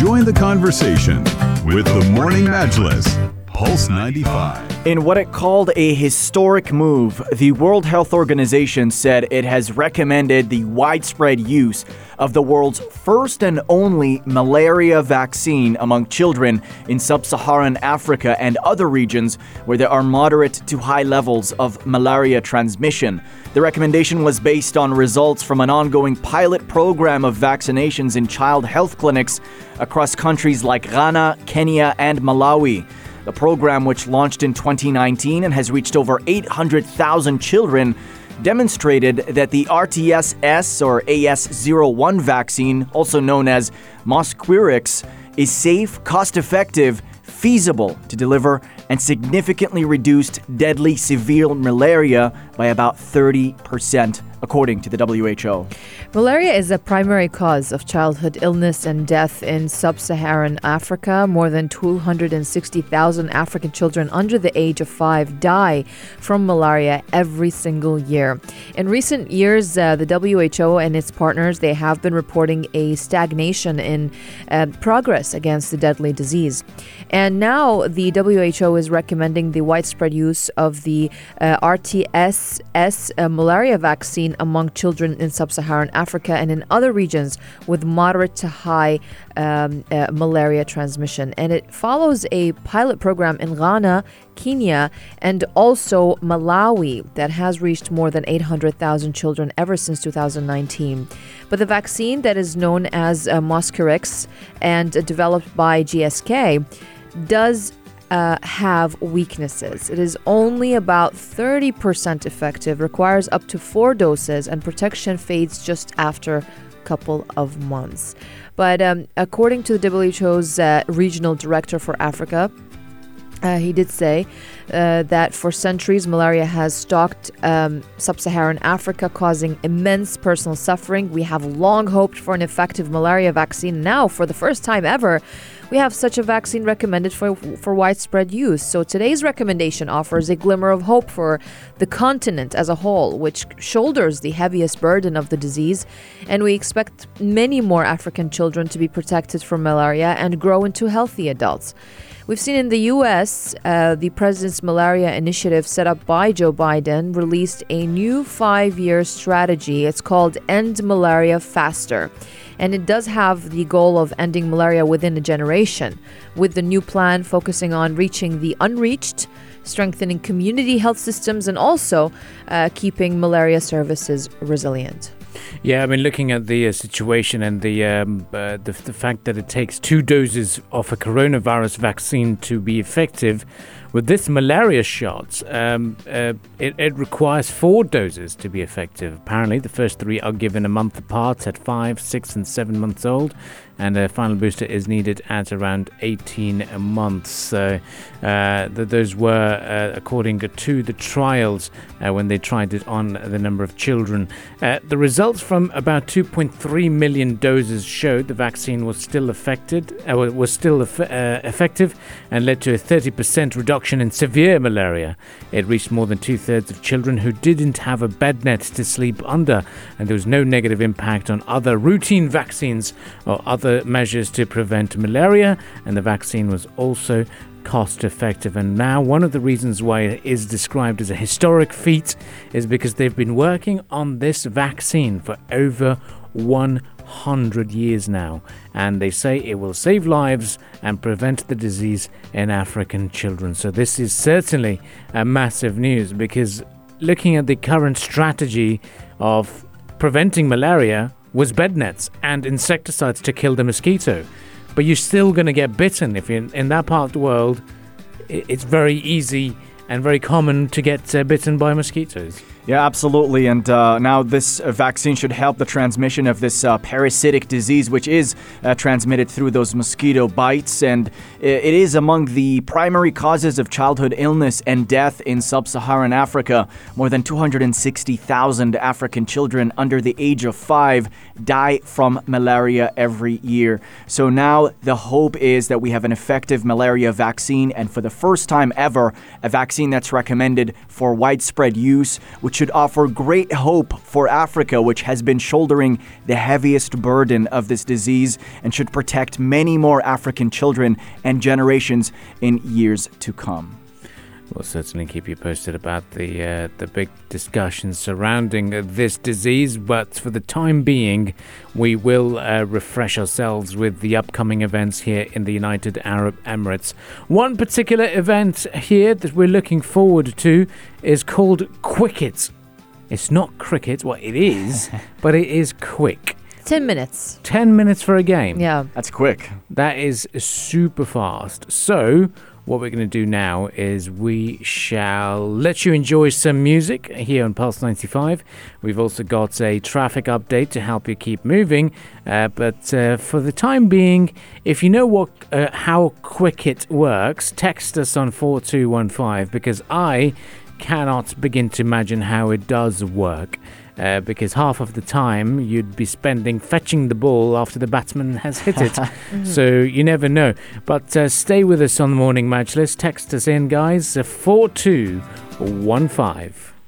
Join the conversation with the Morning Majlis. Pulse 95. In what it called a historic move, the World Health Organization said it has recommended the widespread use of the world's first and only malaria vaccine among children in sub Saharan Africa and other regions where there are moderate to high levels of malaria transmission. The recommendation was based on results from an ongoing pilot program of vaccinations in child health clinics across countries like Ghana, Kenya, and Malawi. The program, which launched in 2019 and has reached over 800,000 children, demonstrated that the RTS-S or AS01 vaccine, also known as Mosquirix, is safe, cost effective, feasible to deliver, and significantly reduced deadly severe malaria by about 30% according to the WHO. Malaria is a primary cause of childhood illness and death in sub Saharan Africa. More than 260,000 African children under the age of five die from malaria every single year. In recent years, uh, the WHO and its partners they have been reporting a stagnation in uh, progress against the deadly disease. And now the WHO is recommending the widespread use of the uh, RTS-S uh, malaria vaccine among children in sub Saharan Africa and in other regions with moderate to high um, uh, malaria transmission. And it follows a pilot program in Ghana, Kenya, and also Malawi that has reached more than 800,000 children ever since 2019. But the vaccine that is known as uh, Mosquirix and developed by GSK does uh, have weaknesses. It is only about 30% effective, requires up to four doses, and protection fades just after a couple of months. But um, according to the WHO's uh, regional director for Africa, uh, he did say uh, that for centuries, malaria has stalked um, sub Saharan Africa, causing immense personal suffering. We have long hoped for an effective malaria vaccine. Now, for the first time ever, we have such a vaccine recommended for, for widespread use. So today's recommendation offers a glimmer of hope for the continent as a whole, which shoulders the heaviest burden of the disease. And we expect many more African children to be protected from malaria and grow into healthy adults. We've seen in the US, uh, the President's Malaria Initiative, set up by Joe Biden, released a new five year strategy. It's called End Malaria Faster. And it does have the goal of ending malaria within a generation, with the new plan focusing on reaching the unreached, strengthening community health systems, and also uh, keeping malaria services resilient. Yeah, I mean, looking at the uh, situation and the, um, uh, the the fact that it takes two doses of a coronavirus vaccine to be effective, with this malaria shot, um, uh, it, it, requires four doses to be effective. Apparently, the first three are given a month apart at five, six, and seven months old, and a final booster is needed at around 18 months. So, uh, those were uh, according to the trials uh, when they tried it on the number of children. Uh, the results from about 2.3 million doses showed the vaccine was still affected, uh, was still effective, and led to a 30% reduction reduction in severe malaria. It reached more than two thirds of children who didn't have a bed net to sleep under, and there was no negative impact on other routine vaccines or other measures to prevent malaria, and the vaccine was also cost effective. And now, one of the reasons why it is described as a historic feat is because they've been working on this vaccine for over 100 years now, and they say it will save lives and prevent the disease in African children. So, this is certainly a massive news because looking at the current strategy of preventing malaria was bed nets and insecticides to kill the mosquito. But you're still going to get bitten if you're in that part of the world. It's very easy and very common to get uh, bitten by mosquitoes. Yeah, absolutely. And uh, now this uh, vaccine should help the transmission of this uh, parasitic disease, which is uh, transmitted through those mosquito bites. And it is among the primary causes of childhood illness and death in sub Saharan Africa. More than 260,000 African children under the age of five die from malaria every year. So now the hope is that we have an effective malaria vaccine, and for the first time ever, a vaccine that's recommended for widespread use. Which should offer great hope for Africa, which has been shouldering the heaviest burden of this disease and should protect many more African children and generations in years to come. We'll certainly keep you posted about the uh, the big discussions surrounding uh, this disease, but for the time being, we will uh, refresh ourselves with the upcoming events here in the United Arab Emirates. One particular event here that we're looking forward to is called Quicket. It's not cricket, well, it is, but it is quick. 10 minutes. 10 minutes for a game. Yeah. That's quick. That is super fast. So, what we're going to do now is we shall let you enjoy some music here on Pulse 95. We've also got a traffic update to help you keep moving. Uh, but uh, for the time being, if you know what uh, how Quicket works, text us on 4215 because I cannot begin to imagine how it does work. Uh, because half of the time you'd be spending fetching the ball after the batsman has hit it. So you never know. But uh, stay with us on the morning Majlis. Text us in, guys. Uh, 4215.